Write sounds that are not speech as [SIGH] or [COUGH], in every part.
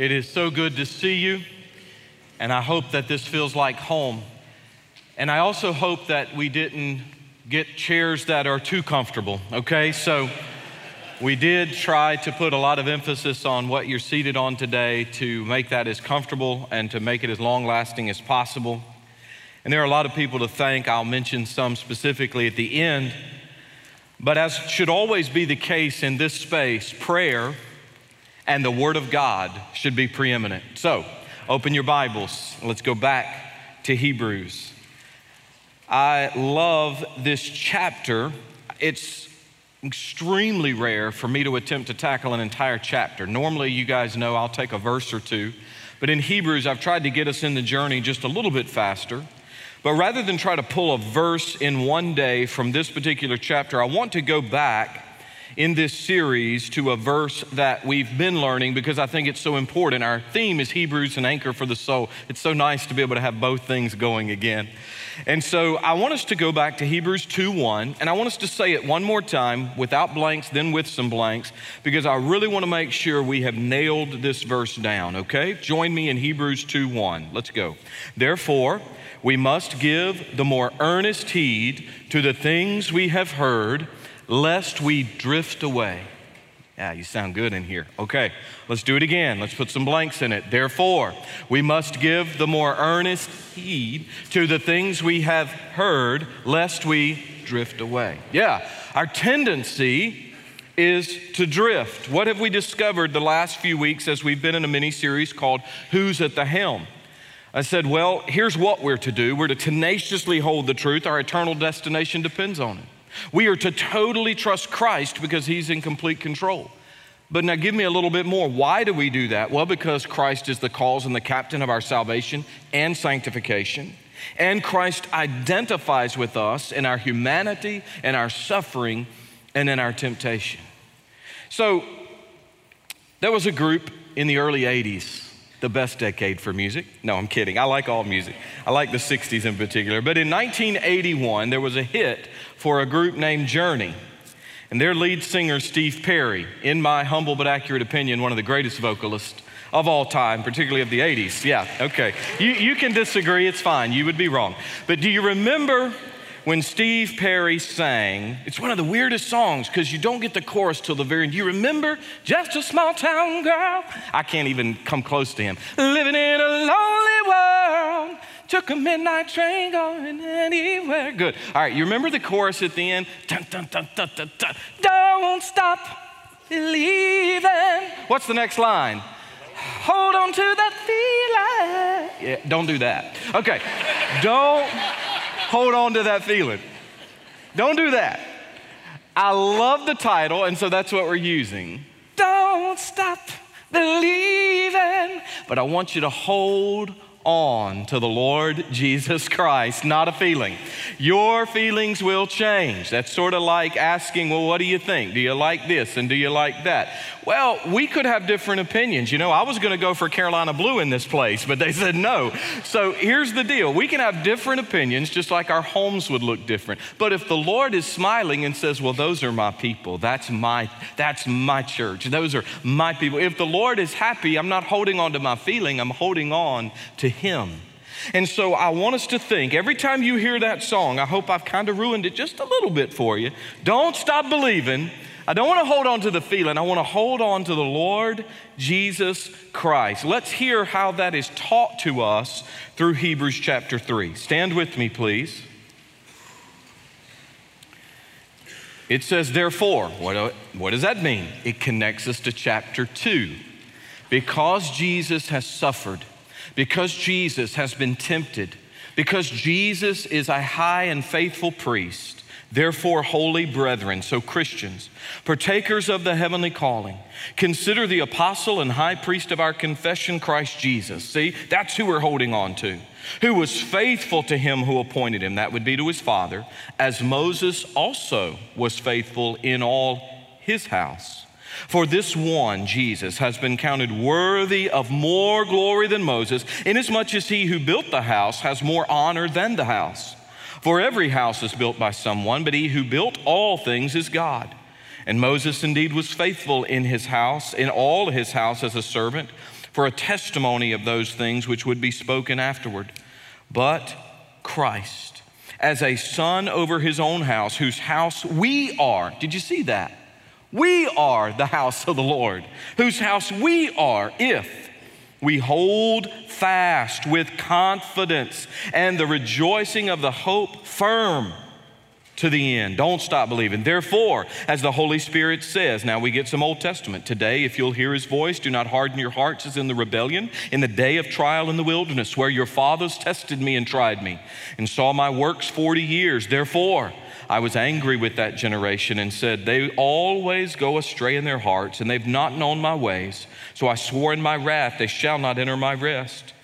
It is so good to see you, and I hope that this feels like home. And I also hope that we didn't get chairs that are too comfortable, okay? So we did try to put a lot of emphasis on what you're seated on today to make that as comfortable and to make it as long lasting as possible. And there are a lot of people to thank. I'll mention some specifically at the end. But as should always be the case in this space, prayer and the Word of God should be preeminent. So, open your Bibles. Let's go back to Hebrews. I love this chapter. It's extremely rare for me to attempt to tackle an entire chapter. Normally, you guys know I'll take a verse or two, but in Hebrews, I've tried to get us in the journey just a little bit faster. But rather than try to pull a verse in one day from this particular chapter, I want to go back in this series to a verse that we've been learning because I think it's so important. Our theme is Hebrews, an anchor for the soul. It's so nice to be able to have both things going again. And so I want us to go back to Hebrews 2 1, and I want us to say it one more time without blanks, then with some blanks, because I really want to make sure we have nailed this verse down, okay? Join me in Hebrews 2 1. Let's go. Therefore, we must give the more earnest heed to the things we have heard, lest we drift away. Yeah, you sound good in here. Okay, let's do it again. Let's put some blanks in it. Therefore, we must give the more earnest heed to the things we have heard, lest we drift away. Yeah, our tendency is to drift. What have we discovered the last few weeks as we've been in a mini series called Who's at the Helm? I said, well, here's what we're to do. We're to tenaciously hold the truth. Our eternal destination depends on it. We are to totally trust Christ because he's in complete control. But now give me a little bit more. Why do we do that? Well, because Christ is the cause and the captain of our salvation and sanctification. And Christ identifies with us in our humanity and our suffering and in our temptation. So there was a group in the early 80s the best decade for music. No, I'm kidding. I like all music. I like the 60s in particular. But in 1981, there was a hit for a group named Journey. And their lead singer, Steve Perry, in my humble but accurate opinion, one of the greatest vocalists of all time, particularly of the 80s. Yeah, okay. You, you can disagree, it's fine. You would be wrong. But do you remember when Steve Perry sang, it's one of the weirdest songs because you don't get the chorus till the very end. You remember just a small town girl? I can't even come close to him. Living in a lonely world. Took a midnight train going anywhere. Good. All right, you remember the chorus at the end? Dun, dun, dun, dun, dun, dun. Don't stop believing. What's the next line? Hold on to that feeling. Yeah, don't do that. Okay. don't hold on to that feeling. Don't do that. I love the title, and so that's what we're using. Don't stop believing. But I want you to hold on to the Lord Jesus Christ, not a feeling. Your feelings will change. That's sort of like asking, well, what do you think? Do you like this and do you like that? Well, we could have different opinions. You know, I was going to go for Carolina Blue in this place, but they [LAUGHS] said no. So here's the deal we can have different opinions, just like our homes would look different. But if the Lord is smiling and says, well, those are my people, that's my, that's my church, those are my people. If the Lord is happy, I'm not holding on to my feeling, I'm holding on to Him. And so I want us to think every time you hear that song, I hope I've kind of ruined it just a little bit for you. Don't stop believing I don't want to hold on to the feeling. I want to hold on to the Lord Jesus Christ. Let's hear how that is taught to us through Hebrews chapter 3. Stand with me, please. It says, therefore, what, what does that mean? It connects us to chapter 2. Because Jesus has suffered, because Jesus has been tempted, because Jesus is a high and faithful priest, Therefore, holy brethren, so Christians, partakers of the heavenly calling, consider the apostle and high priest of our confession, Christ Jesus. See, that's who we're holding on to. Who was faithful to him who appointed him, that would be to his father, as Moses also was faithful in all his house. For this one, Jesus, has been counted worthy of more glory than Moses, inasmuch as he who built the house has more honor than the house. For every house is built by someone, but he who built all things is God. And Moses indeed was faithful in his house, in all his house as a servant, for a testimony of those things which would be spoken afterward. But Christ, as a son over his own house, whose house we are. Did you see that? We are the house of the Lord, whose house we are if we hold fast with confidence and the rejoicing of the hope firm to the end. Don't stop believing. Therefore, as the Holy Spirit says, now we get some Old Testament. Today, if you'll hear his voice, do not harden your hearts as in the rebellion, in the day of trial in the wilderness, where your fathers tested me and tried me, and saw my works 40 years. Therefore, I was angry with that generation and said, They always go astray in their hearts, and they've not known my ways. So I swore in my wrath, They shall not enter my rest.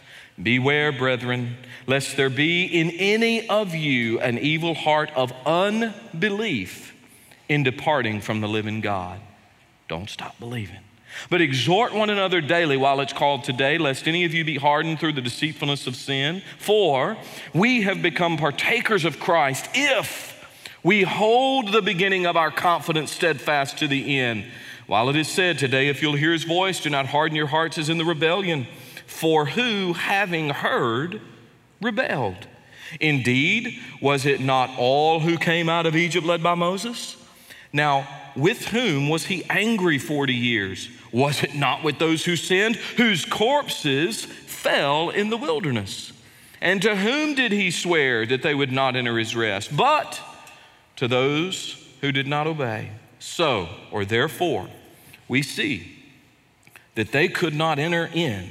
Beware, brethren, lest there be in any of you an evil heart of unbelief in departing from the living God. Don't stop believing. But exhort one another daily while it's called today, lest any of you be hardened through the deceitfulness of sin. For we have become partakers of Christ if we hold the beginning of our confidence steadfast to the end. While it is said today, if you'll hear his voice, do not harden your hearts as in the rebellion. For who, having heard, rebelled? Indeed, was it not all who came out of Egypt led by Moses? Now, with whom was he angry 40 years? Was it not with those who sinned, whose corpses fell in the wilderness? And to whom did he swear that they would not enter his rest? But to those who did not obey. So, or therefore, we see that they could not enter in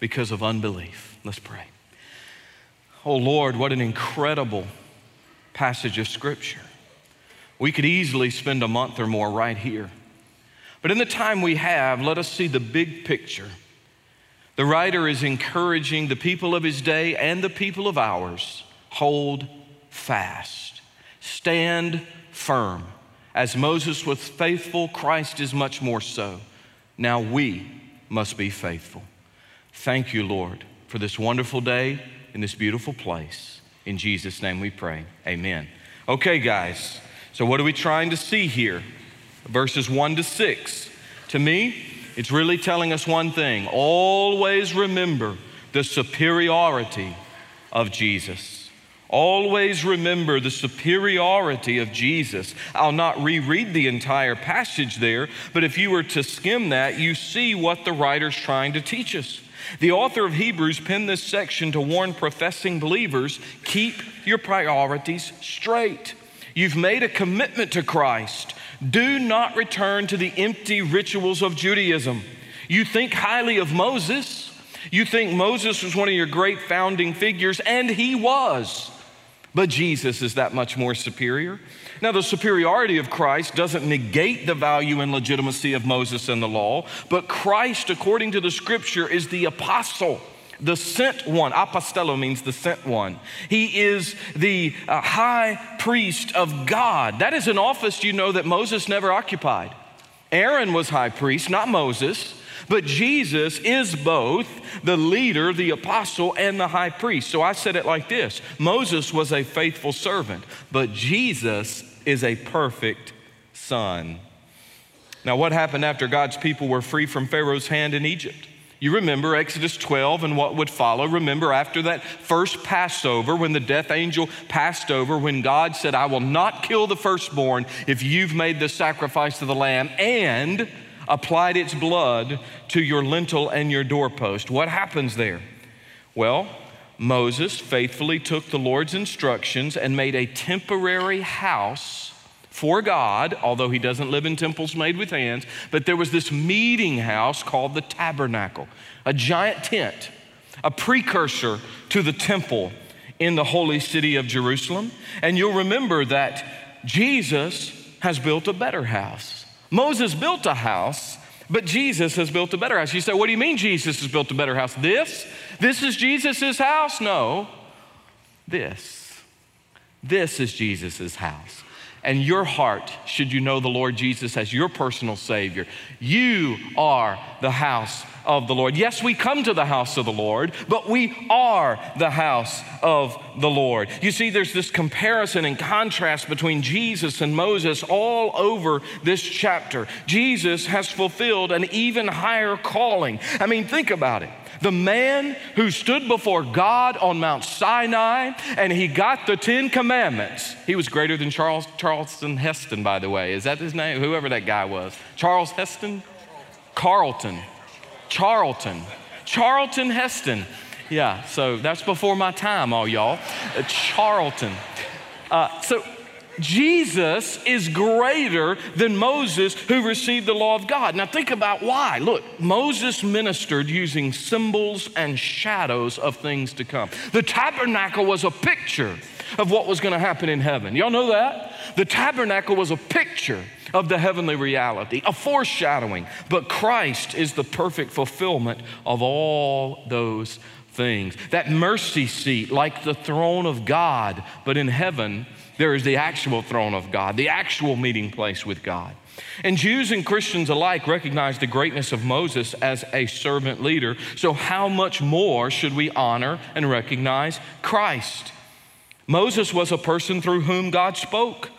because of unbelief. Let's pray. Oh Lord, what an incredible passage of Scripture. We could easily spend a month or more right here. But in the time we have, let us see the big picture. The writer is encouraging the people of his day and the people of ours hold fast, stand firm. As Moses was faithful, Christ is much more so. Now we must be faithful. Thank you, Lord, for this wonderful day in this beautiful place. In Jesus' name we pray. Amen. Okay, guys, so what are we trying to see here? Verses 1 to 6. To me, it's really telling us one thing always remember the superiority of Jesus. Always remember the superiority of Jesus. I'll not reread the entire passage there, but if you were to skim that, you see what the writer's trying to teach us. The author of Hebrews penned this section to warn professing believers keep your priorities straight. You've made a commitment to Christ. Do not return to the empty rituals of Judaism. You think highly of Moses. You think Moses was one of your great founding figures, and he was. But Jesus is that much more superior. Now, the superiority of Christ doesn't negate the value and legitimacy of Moses and the law, but Christ, according to the scripture, is the apostle the sent one. Apostello means the sent one. He is the uh, high priest of God. That is an office you know that Moses never occupied. Aaron was high priest, not Moses. But Jesus is both the leader, the apostle, and the high priest. So I said it like this Moses was a faithful servant, but Jesus is a perfect son. Now, what happened after God's people were free from Pharaoh's hand in Egypt? You remember Exodus 12 and what would follow. Remember after that first Passover, when the death angel passed over, when God said, I will not kill the firstborn if you've made the sacrifice of the lamb and applied its blood to your lintel and your doorpost. What happens there? Well, Moses faithfully took the Lord's instructions and made a temporary house for God, although he doesn't live in temples made with hands, but there was this meeting house called the tabernacle, a giant tent, a precursor to the temple in the holy city of Jerusalem. And you'll remember that Jesus has built a better house. Moses built a house, but Jesus has built a better house. You say, what do you mean Jesus has built a better house? This? This is Jesus' house? No. This. This is Jesus' house. And your heart, should you know the Lord Jesus as your personal Savior, you are the house of the Lord. Yes, we come to the house of the Lord, but we are the house of the Lord. You see, there's this comparison and contrast between Jesus and Moses all over this chapter. Jesus has fulfilled an even higher calling. I mean, think about it the man who stood before God on Mount Sinai and he got the Ten Commandments. He was greater than Charles Charleston Heston, by the way. Is that his name? Whoever that guy was. Charles Heston? Carlton. Charlton. Charlton Heston. Yeah, so that's before my time, all y'all. Uh, Charlton. Uh, so Jesus is greater than Moses who received the law of God. Now, think about why. Look, Moses ministered using symbols and shadows of things to come. The tabernacle was a picture of what was going to happen in heaven. Y'all know that? The tabernacle was a picture of the heavenly reality, a foreshadowing. But Christ is the perfect fulfillment of all those things. That mercy seat, like the throne of God, but in heaven, there is the actual throne of God, the actual meeting place with God. And Jews and Christians alike recognize the greatness of Moses as a servant leader. So, how much more should we honor and recognize Christ? Moses was a person through whom God spoke.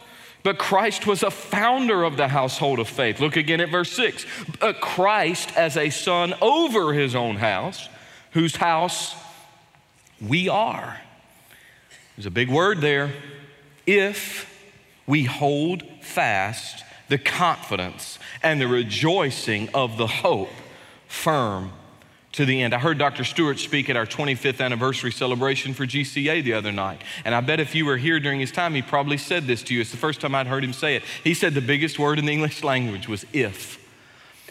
But Christ was a founder of the household of faith. Look again at verse 6. But Christ as a son over his own house, whose house we are. There's a big word there if we hold fast the confidence and the rejoicing of the hope firm to the end. I heard Dr. Stewart speak at our 25th anniversary celebration for GCA the other night. And I bet if you were here during his time, he probably said this to you. It's the first time I'd heard him say it. He said the biggest word in the English language was if.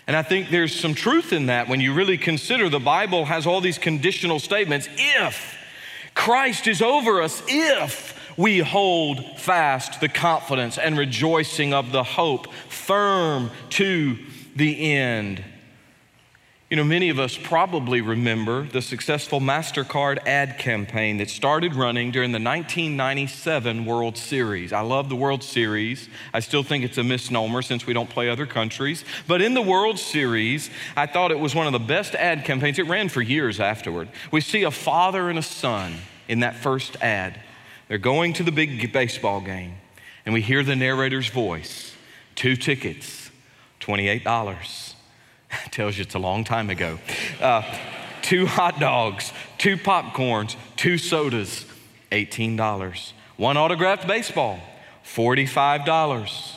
And I think there's some truth in that when you really consider the Bible has all these conditional statements. If Christ is over us, if we hold fast the confidence and rejoicing of the hope firm to the end. You know, many of us probably remember the successful MasterCard ad campaign that started running during the 1997 World Series. I love the World Series. I still think it's a misnomer since we don't play other countries. But in the World Series, I thought it was one of the best ad campaigns. It ran for years afterward. We see a father and a son in that first ad. They're going to the big baseball game, and we hear the narrator's voice two tickets, $28. [LAUGHS] Tells you it's a long time ago. Uh, two hot dogs, two popcorns, two sodas, $18. One autographed baseball, $45.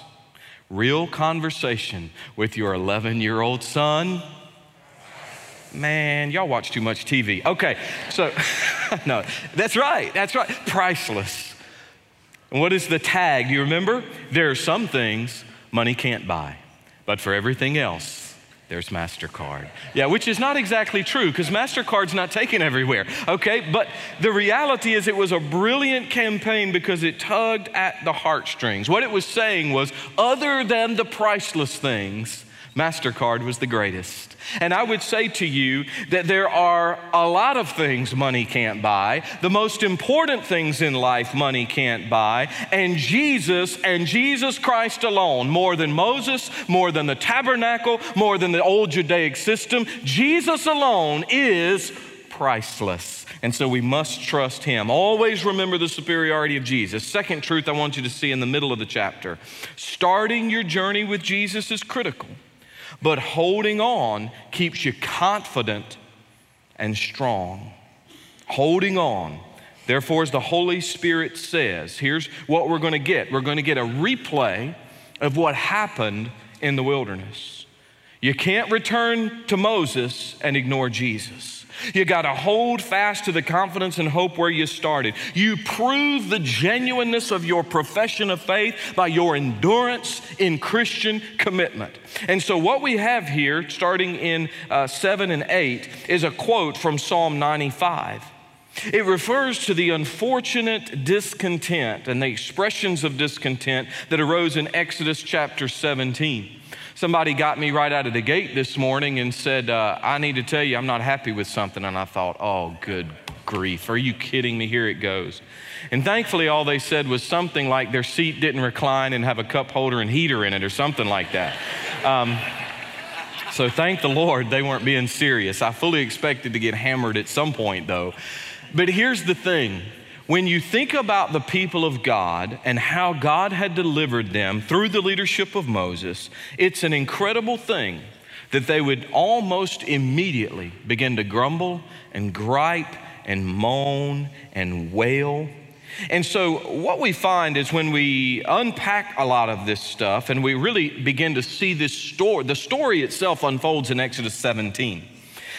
Real conversation with your 11 year old son. Man, y'all watch too much TV. Okay, so. [LAUGHS] no, that's right. That's right. Priceless. And what is the tag? You remember? There are some things money can't buy, but for everything else, there's MasterCard. Yeah, which is not exactly true because MasterCard's not taken everywhere, okay? But the reality is it was a brilliant campaign because it tugged at the heartstrings. What it was saying was other than the priceless things, MasterCard was the greatest. And I would say to you that there are a lot of things money can't buy. The most important things in life money can't buy. And Jesus and Jesus Christ alone, more than Moses, more than the tabernacle, more than the old Judaic system, Jesus alone is priceless. And so we must trust him. Always remember the superiority of Jesus. Second truth I want you to see in the middle of the chapter starting your journey with Jesus is critical. But holding on keeps you confident and strong. Holding on. Therefore, as the Holy Spirit says, here's what we're going to get we're going to get a replay of what happened in the wilderness. You can't return to Moses and ignore Jesus. You got to hold fast to the confidence and hope where you started. You prove the genuineness of your profession of faith by your endurance in Christian commitment. And so, what we have here, starting in uh, 7 and 8, is a quote from Psalm 95. It refers to the unfortunate discontent and the expressions of discontent that arose in Exodus chapter 17. Somebody got me right out of the gate this morning and said, uh, I need to tell you, I'm not happy with something. And I thought, oh, good grief. Are you kidding me? Here it goes. And thankfully, all they said was something like their seat didn't recline and have a cup holder and heater in it or something like that. Um, So thank the Lord they weren't being serious. I fully expected to get hammered at some point, though. But here's the thing when you think about the people of God and how God had delivered them through the leadership of Moses, it's an incredible thing that they would almost immediately begin to grumble and gripe and moan and wail. And so, what we find is when we unpack a lot of this stuff and we really begin to see this story, the story itself unfolds in Exodus 17.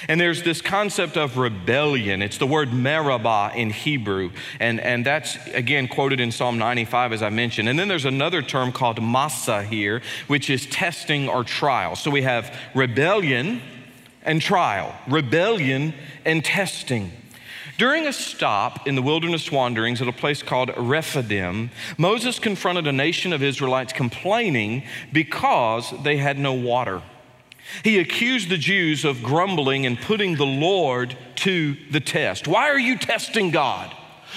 And there's this concept of rebellion. It's the word meribah in Hebrew. And, and that's, again, quoted in Psalm 95, as I mentioned. And then there's another term called massa here, which is testing or trial. So we have rebellion and trial, rebellion and testing. During a stop in the wilderness wanderings at a place called Rephidim, Moses confronted a nation of Israelites complaining because they had no water. He accused the Jews of grumbling and putting the Lord to the test. Why are you testing God?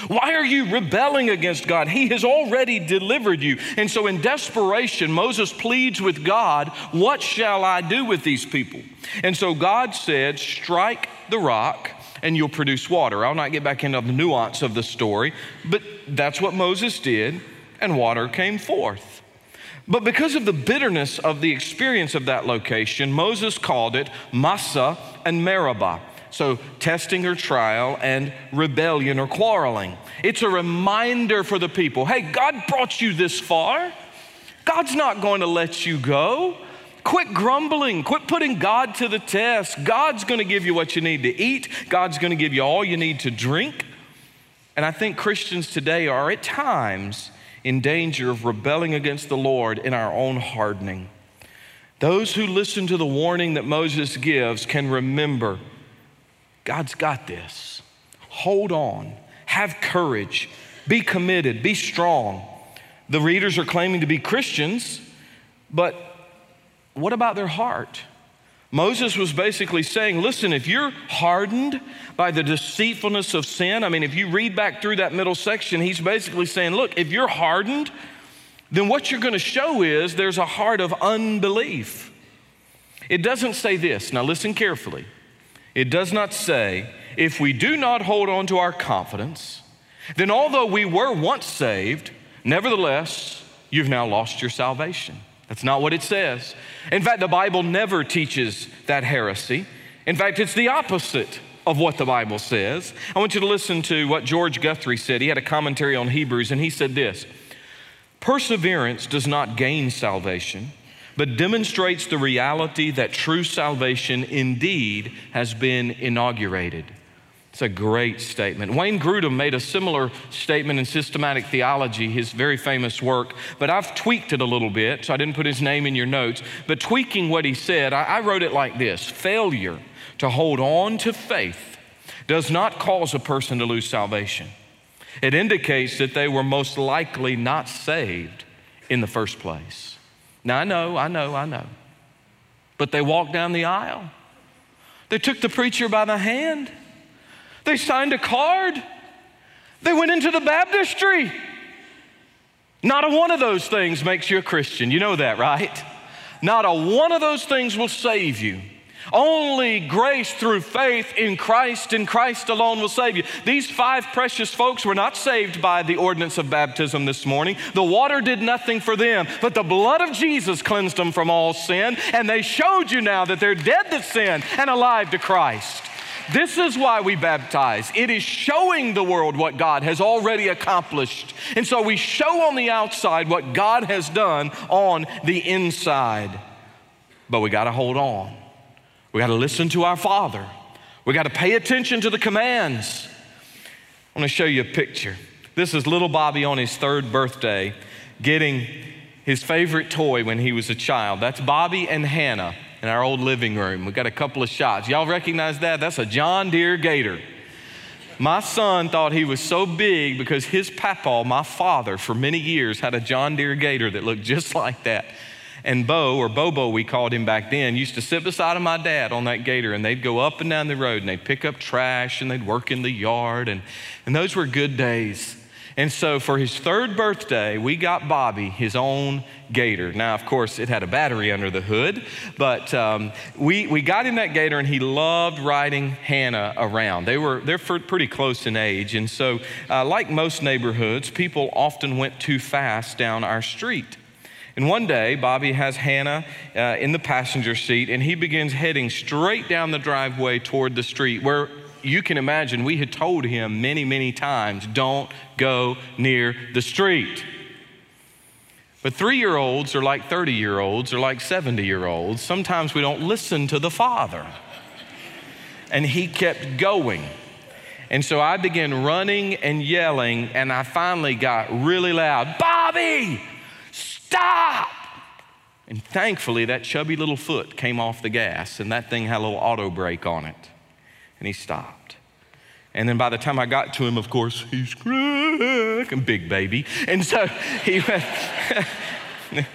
Why are you rebelling against God? He has already delivered you. And so, in desperation, Moses pleads with God, What shall I do with these people? And so, God said, Strike the rock and you'll produce water. I'll not get back into the nuance of the story, but that's what Moses did, and water came forth. But because of the bitterness of the experience of that location, Moses called it Massa and Meribah. So, testing or trial and rebellion or quarreling. It's a reminder for the people hey, God brought you this far. God's not going to let you go. Quit grumbling. Quit putting God to the test. God's going to give you what you need to eat, God's going to give you all you need to drink. And I think Christians today are at times in danger of rebelling against the Lord in our own hardening. Those who listen to the warning that Moses gives can remember God's got this. Hold on, have courage, be committed, be strong. The readers are claiming to be Christians, but what about their heart? Moses was basically saying, listen, if you're hardened by the deceitfulness of sin, I mean, if you read back through that middle section, he's basically saying, look, if you're hardened, then what you're going to show is there's a heart of unbelief. It doesn't say this. Now, listen carefully. It does not say, if we do not hold on to our confidence, then although we were once saved, nevertheless, you've now lost your salvation. That's not what it says. In fact, the Bible never teaches that heresy. In fact, it's the opposite of what the Bible says. I want you to listen to what George Guthrie said. He had a commentary on Hebrews, and he said this Perseverance does not gain salvation, but demonstrates the reality that true salvation indeed has been inaugurated. It's a great statement. Wayne Grudem made a similar statement in Systematic Theology, his very famous work, but I've tweaked it a little bit, so I didn't put his name in your notes. But tweaking what he said, I, I wrote it like this Failure to hold on to faith does not cause a person to lose salvation. It indicates that they were most likely not saved in the first place. Now, I know, I know, I know. But they walked down the aisle. They took the preacher by the hand. They signed a card. They went into the baptistry. Not a one of those things makes you a Christian. You know that, right? Not a one of those things will save you. Only grace through faith in Christ and Christ alone will save you. These five precious folks were not saved by the ordinance of baptism this morning. The water did nothing for them, but the blood of Jesus cleansed them from all sin, and they showed you now that they're dead to sin and alive to Christ. This is why we baptize. It is showing the world what God has already accomplished. And so we show on the outside what God has done on the inside. But we got to hold on. We got to listen to our Father. We got to pay attention to the commands. I want to show you a picture. This is little Bobby on his third birthday getting his favorite toy when he was a child. That's Bobby and Hannah in our old living room. We got a couple of shots. Y'all recognize that? That's a John Deere Gator. My son thought he was so big because his papa, my father, for many years had a John Deere Gator that looked just [LAUGHS] like that. And Bo, or Bobo, we called him back then, used to sit beside of my dad on that gator, and they'd go up and down the road, and they'd pick up trash, and they'd work in the yard, and, and those were good days. And so for his third birthday, we got Bobby his own gator. Now, of course, it had a battery under the hood, but um, we, we got him that gator and he loved riding Hannah around. They were, they're pretty close in age. And so, uh, like most neighborhoods, people often went too fast down our street. And one day, Bobby has Hannah uh, in the passenger seat, and he begins heading straight down the driveway toward the street where you can imagine we had told him many, many times don't go near the street. But three year olds are like 30 year olds or like 70 year olds. Sometimes we don't listen to the father. And he kept going. And so I began running and yelling, and I finally got really loud Bobby, stop! And thankfully, that chubby little foot came off the gas, and that thing had a little auto brake on it and he stopped. And then by the time I got to him, of course, he's crying, big baby. And so he went, [LAUGHS]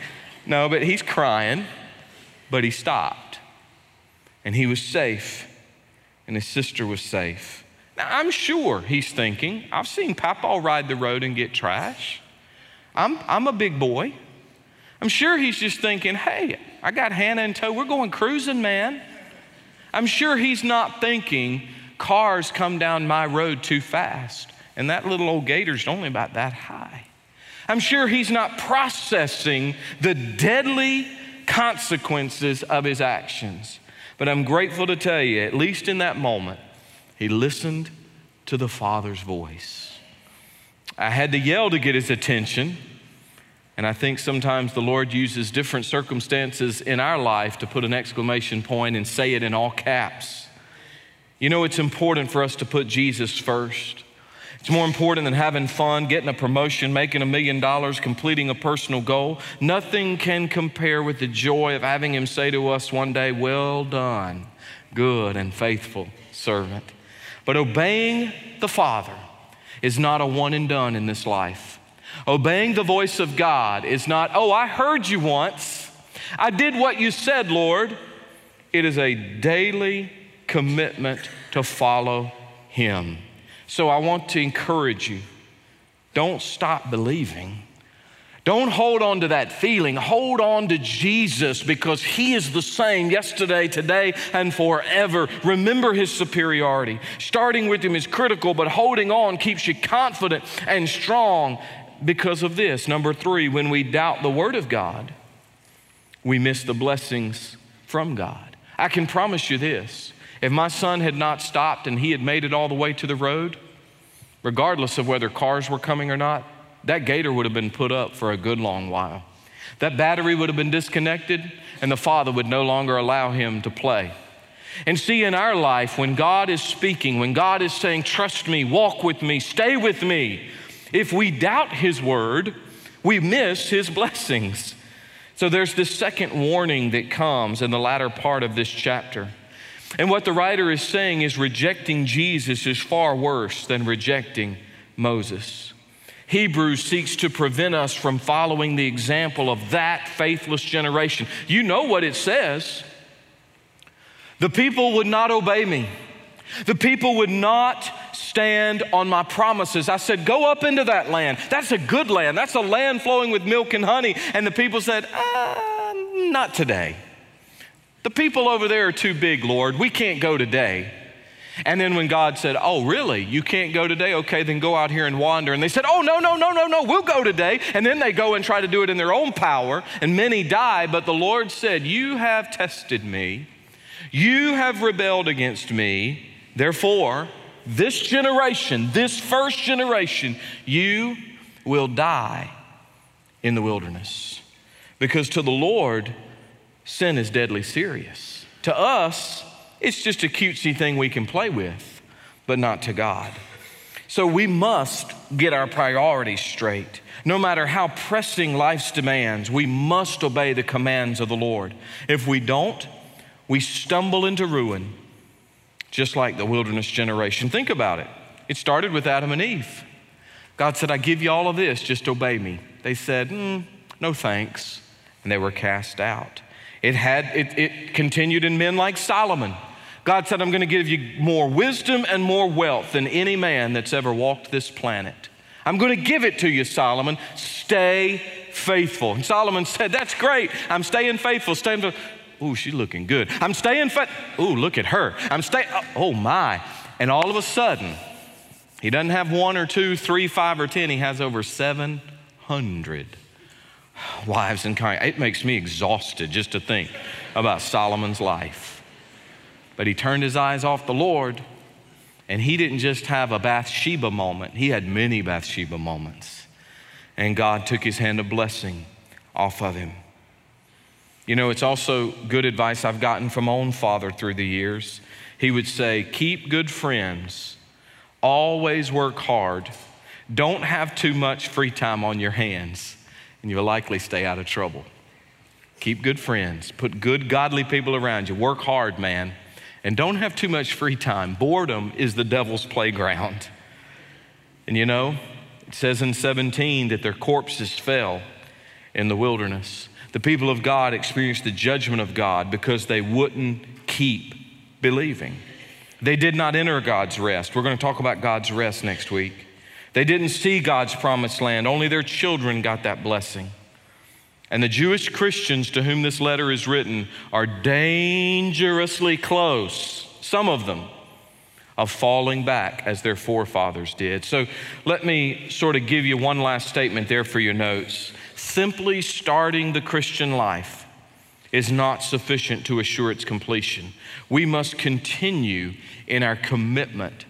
no, but he's crying, but he stopped. And he was safe, and his sister was safe. Now, I'm sure he's thinking, I've seen Papa ride the road and get trash. I'm, I'm a big boy. I'm sure he's just thinking, hey, I got Hannah in tow. We're going cruising, man. I'm sure he's not thinking cars come down my road too fast, and that little old gator's only about that high. I'm sure he's not processing the deadly consequences of his actions. But I'm grateful to tell you, at least in that moment, he listened to the Father's voice. I had to yell to get his attention. And I think sometimes the Lord uses different circumstances in our life to put an exclamation point and say it in all caps. You know, it's important for us to put Jesus first. It's more important than having fun, getting a promotion, making a million dollars, completing a personal goal. Nothing can compare with the joy of having Him say to us one day, Well done, good and faithful servant. But obeying the Father is not a one and done in this life. Obeying the voice of God is not, oh, I heard you once. I did what you said, Lord. It is a daily commitment to follow Him. So I want to encourage you don't stop believing. Don't hold on to that feeling. Hold on to Jesus because He is the same yesterday, today, and forever. Remember His superiority. Starting with Him is critical, but holding on keeps you confident and strong because of this. Number three, when we doubt the Word of God, we miss the blessings from God. I can promise you this if my son had not stopped and he had made it all the way to the road, regardless of whether cars were coming or not, that gator would have been put up for a good long while. That battery would have been disconnected, and the father would no longer allow him to play. And see, in our life, when God is speaking, when God is saying, Trust me, walk with me, stay with me, if we doubt His word, we miss His blessings. So there's this second warning that comes in the latter part of this chapter. And what the writer is saying is rejecting Jesus is far worse than rejecting Moses. Hebrews seeks to prevent us from following the example of that faithless generation. You know what it says. The people would not obey me. The people would not stand on my promises. I said, Go up into that land. That's a good land. That's a land flowing with milk and honey. And the people said, uh, Not today. The people over there are too big, Lord. We can't go today. And then when God said, Oh, really? You can't go today? Okay, then go out here and wander. And they said, Oh, no, no, no, no, no, we'll go today. And then they go and try to do it in their own power, and many die. But the Lord said, You have tested me, you have rebelled against me. Therefore, this generation, this first generation, you will die in the wilderness. Because to the Lord, sin is deadly serious. To us, it's just a cutesy thing we can play with, but not to God. So we must get our priorities straight. No matter how pressing life's demands, we must obey the commands of the Lord. If we don't, we stumble into ruin just like the wilderness generation. Think about it. It started with Adam and Eve. God said, I give you all of this, just obey me. They said, mm, No thanks. And they were cast out. It, had, it, it continued in men like Solomon. God said, I'm going to give you more wisdom and more wealth than any man that's ever walked this planet. I'm going to give it to you, Solomon. Stay faithful. And Solomon said, That's great. I'm staying faithful. Staying faithful. Ooh, she's looking good. I'm staying faithful. Ooh, look at her. I'm staying. Oh, oh my. And all of a sudden, he doesn't have one or two, three, five, or ten. He has over 700 wives and kind. It makes me exhausted just to think about Solomon's life. But he turned his eyes off the Lord, and he didn't just have a Bathsheba moment, he had many Bathsheba moments. And God took his hand of blessing off of him. You know, it's also good advice I've gotten from my own father through the years. He would say, Keep good friends, always work hard, don't have too much free time on your hands, and you'll likely stay out of trouble. Keep good friends, put good, godly people around you, work hard, man, and don't have too much free time. Boredom is the devil's playground. And you know, it says in 17 that their corpses fell in the wilderness. The people of God experienced the judgment of God because they wouldn't keep believing. They did not enter God's rest. We're going to talk about God's rest next week. They didn't see God's promised land, only their children got that blessing. And the Jewish Christians to whom this letter is written are dangerously close, some of them, of falling back as their forefathers did. So let me sort of give you one last statement there for your notes simply starting the Christian life is not sufficient to assure its completion. We must continue in our commitment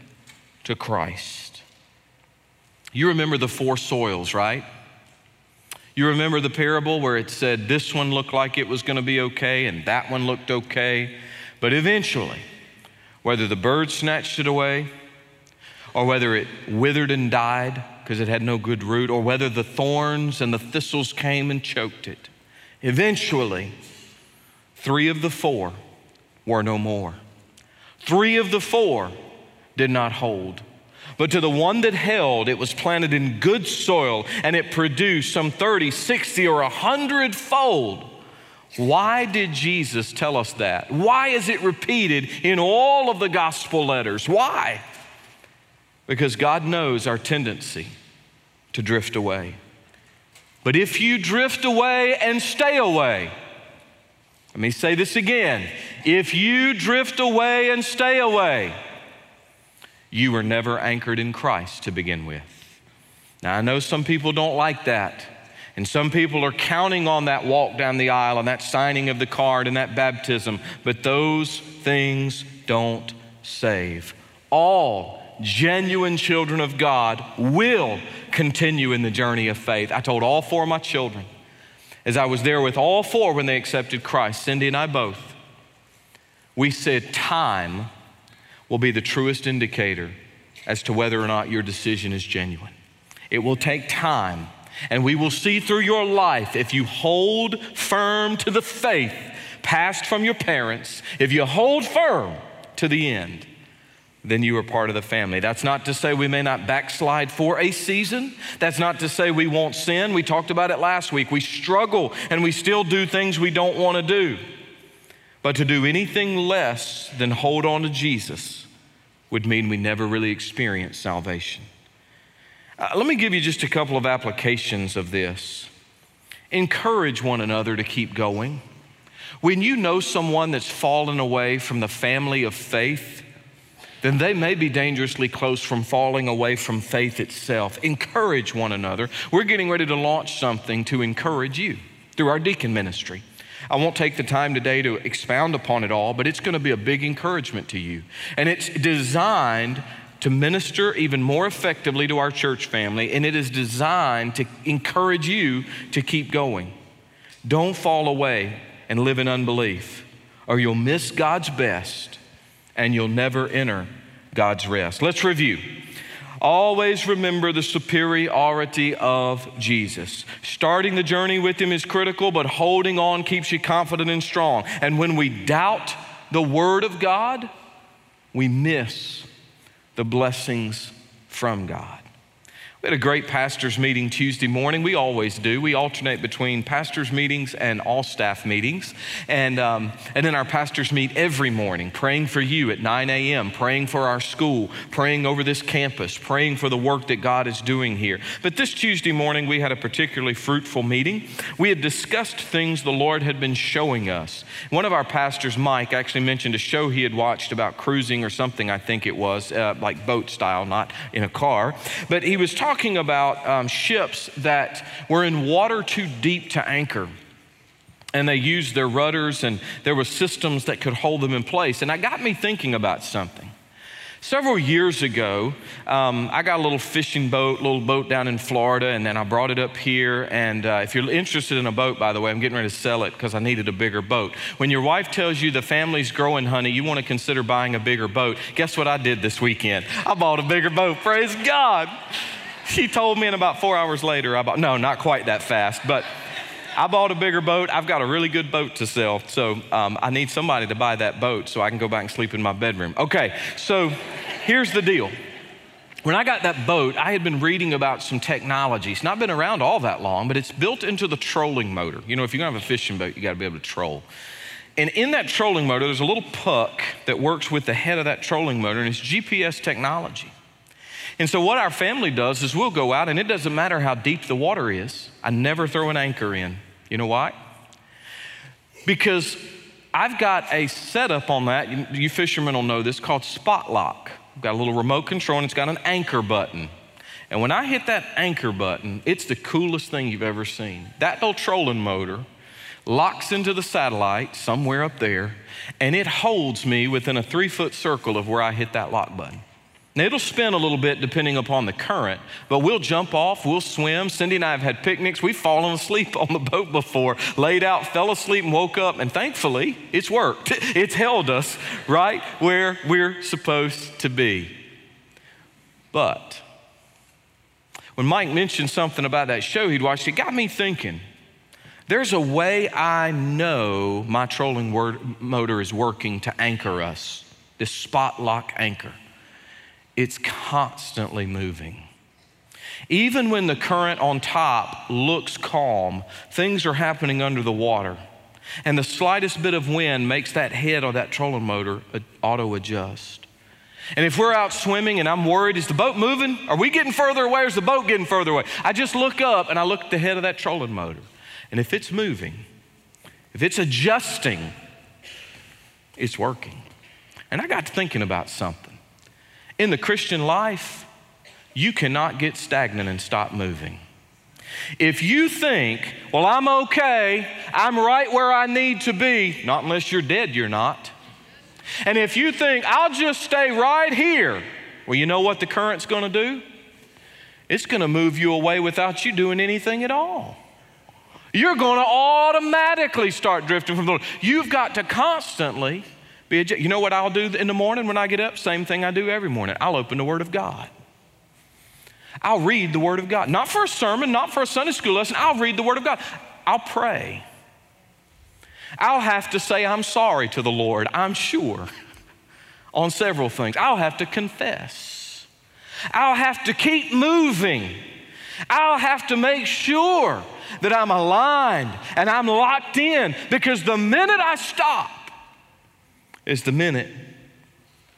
to Christ. You remember the four soils, right? You remember the parable where it said this one looked like it was going to be okay and that one looked okay, but eventually, whether the bird snatched it away or whether it withered and died, because it had no good root, or whether the thorns and the thistles came and choked it. Eventually, three of the four were no more. Three of the four did not hold. But to the one that held, it was planted in good soil and it produced some 30, 60, or 100 fold. Why did Jesus tell us that? Why is it repeated in all of the gospel letters? Why? Because God knows our tendency to drift away. But if you drift away and stay away, let me say this again. If you drift away and stay away, you were never anchored in Christ to begin with. Now, I know some people don't like that. And some people are counting on that walk down the aisle and that signing of the card and that baptism, but those things don't save. All genuine children of God will continue in the journey of faith. I told all four of my children, as I was there with all four when they accepted Christ, Cindy and I both, we said time will be the truest indicator as to whether or not your decision is genuine. It will take time, and we will see through your life if you hold firm to the faith passed from your parents, if you hold firm to the end then you are part of the family. That's not to say we may not backslide for a season. That's not to say we won't sin. We talked about it last week. We struggle and we still do things we don't want to do. But to do anything less than hold on to Jesus would mean we never really experience salvation. Uh, let me give you just a couple of applications of this. Encourage one another to keep going. When you know someone that's fallen away from the family of faith, then they may be dangerously close from falling away from faith itself. Encourage one another. We're getting ready to launch something to encourage you through our deacon ministry. I won't take the time today to expound upon it all, but it's going to be a big encouragement to you. And it's designed to minister even more effectively to our church family, and it is designed to encourage you to keep going. Don't fall away and live in unbelief, or you'll miss God's best and you'll never enter God's rest. Let's review. Always remember the superiority of Jesus. Starting the journey with Him is critical, but holding on keeps you confident and strong. And when we doubt the Word of God, we miss the blessings from God. We had a great pastors' meeting Tuesday morning. We always do. We alternate between pastors' meetings and all staff meetings. And, um, and then our pastors meet every morning, praying for you at 9 a.m., praying for our school, praying over this campus, praying for the work that God is doing here. But this Tuesday morning, we had a particularly fruitful meeting. We had discussed things the Lord had been showing us. One of our pastors, Mike, actually mentioned a show he had watched about cruising or something, I think it was, uh, like boat style, not in a car. But he was talking talking about um, ships that were in water too deep to anchor and they used their rudders and there were systems that could hold them in place. And that got me thinking about something. Several years ago um, i got a little fishing boat little boat down in florida and then i brought it up here. And uh, if you're interested in a boat by the way i'm getting ready to sell it because i needed a bigger boat. When your wife tells you the family's growing honey you want to consider buying a bigger boat guess what i did this weekend? I bought a bigger boat praise god she told me, and about four hours later, I bought, no, not quite that fast, but I bought a bigger boat. I've got a really good boat to sell. So um, I need somebody to buy that boat so I can go back and sleep in my bedroom. Okay, so here's the deal. When I got that boat, I had been reading about some technology. It's not been around all that long, but it's built into the trolling motor. You know, if you're gonna have a fishing boat, you gotta be able to troll. And in that trolling motor, there's a little puck that works with the head of that trolling motor, and it's GPS technology. And so, what our family does is we'll go out, and it doesn't matter how deep the water is, I never throw an anchor in. You know why? Because I've got a setup on that, you, fishermen will know this, called Spot Lock. I've got a little remote control, and it's got an anchor button. And when I hit that anchor button, it's the coolest thing you've ever seen. That little trolling motor locks into the satellite somewhere up there, and it holds me within a three foot circle of where I hit that lock button. Now, it'll spin a little bit depending upon the current, but we'll jump off, we'll swim. Cindy and I have had picnics. We've fallen asleep [LAUGHS] on the boat before, laid out, fell asleep, and woke up, and thankfully, it's worked. [LAUGHS] It's held us right where we're supposed to be. But when Mike mentioned something about that show he'd watched, it got me thinking. There's a way I know my trolling motor is working to anchor us, this spot lock anchor it's constantly moving. Even when the current on top looks calm, things are happening under the water. And the slightest bit of wind makes that head or that trolling motor auto adjust. And if we're out swimming and I'm worried, is the boat moving? Are we getting further away or is the boat getting further away? I just look up and I look at the head of that trolling motor. And if it's moving, if it's adjusting, it's working. And I got to thinking about something. In the Christian life, you cannot get stagnant and stop moving. If you think, well, I'm okay, I'm right where I need to be, not unless you're dead, you're not. And if you think, I'll just stay right here, well, you know what the current's gonna do? It's gonna move you away without you doing anything at all. You're gonna automatically start drifting from the Lord. You've got to constantly be a, you know what I'll do in the morning when I get up? Same thing I do every morning. I'll open the Word of God. I'll read the Word of God. Not for a sermon, not for a Sunday school lesson. I'll read the Word of God. I'll pray. I'll have to say I'm sorry to the Lord, I'm sure, on several things. I'll have to confess. I'll have to keep moving. I'll have to make sure that I'm aligned and I'm locked in because the minute I stop, is the minute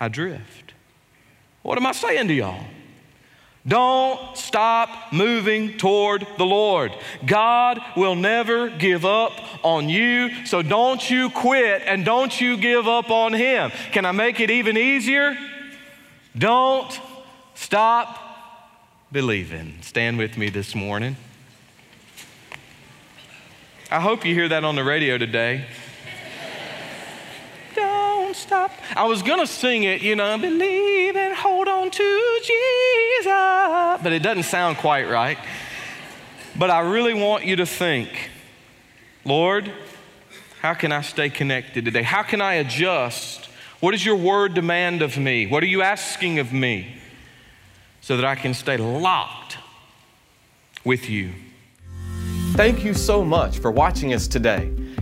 I drift. What am I saying to y'all? Don't stop moving toward the Lord. God will never give up on you, so don't you quit and don't you give up on Him. Can I make it even easier? Don't stop believing. Stand with me this morning. I hope you hear that on the radio today stop. I was going to sing it, you know, believe and hold on to Jesus, but it doesn't sound quite right. But I really want you to think, Lord, how can I stay connected today? How can I adjust? What does your word demand of me? What are you asking of me so that I can stay locked with you? Thank you so much for watching us today.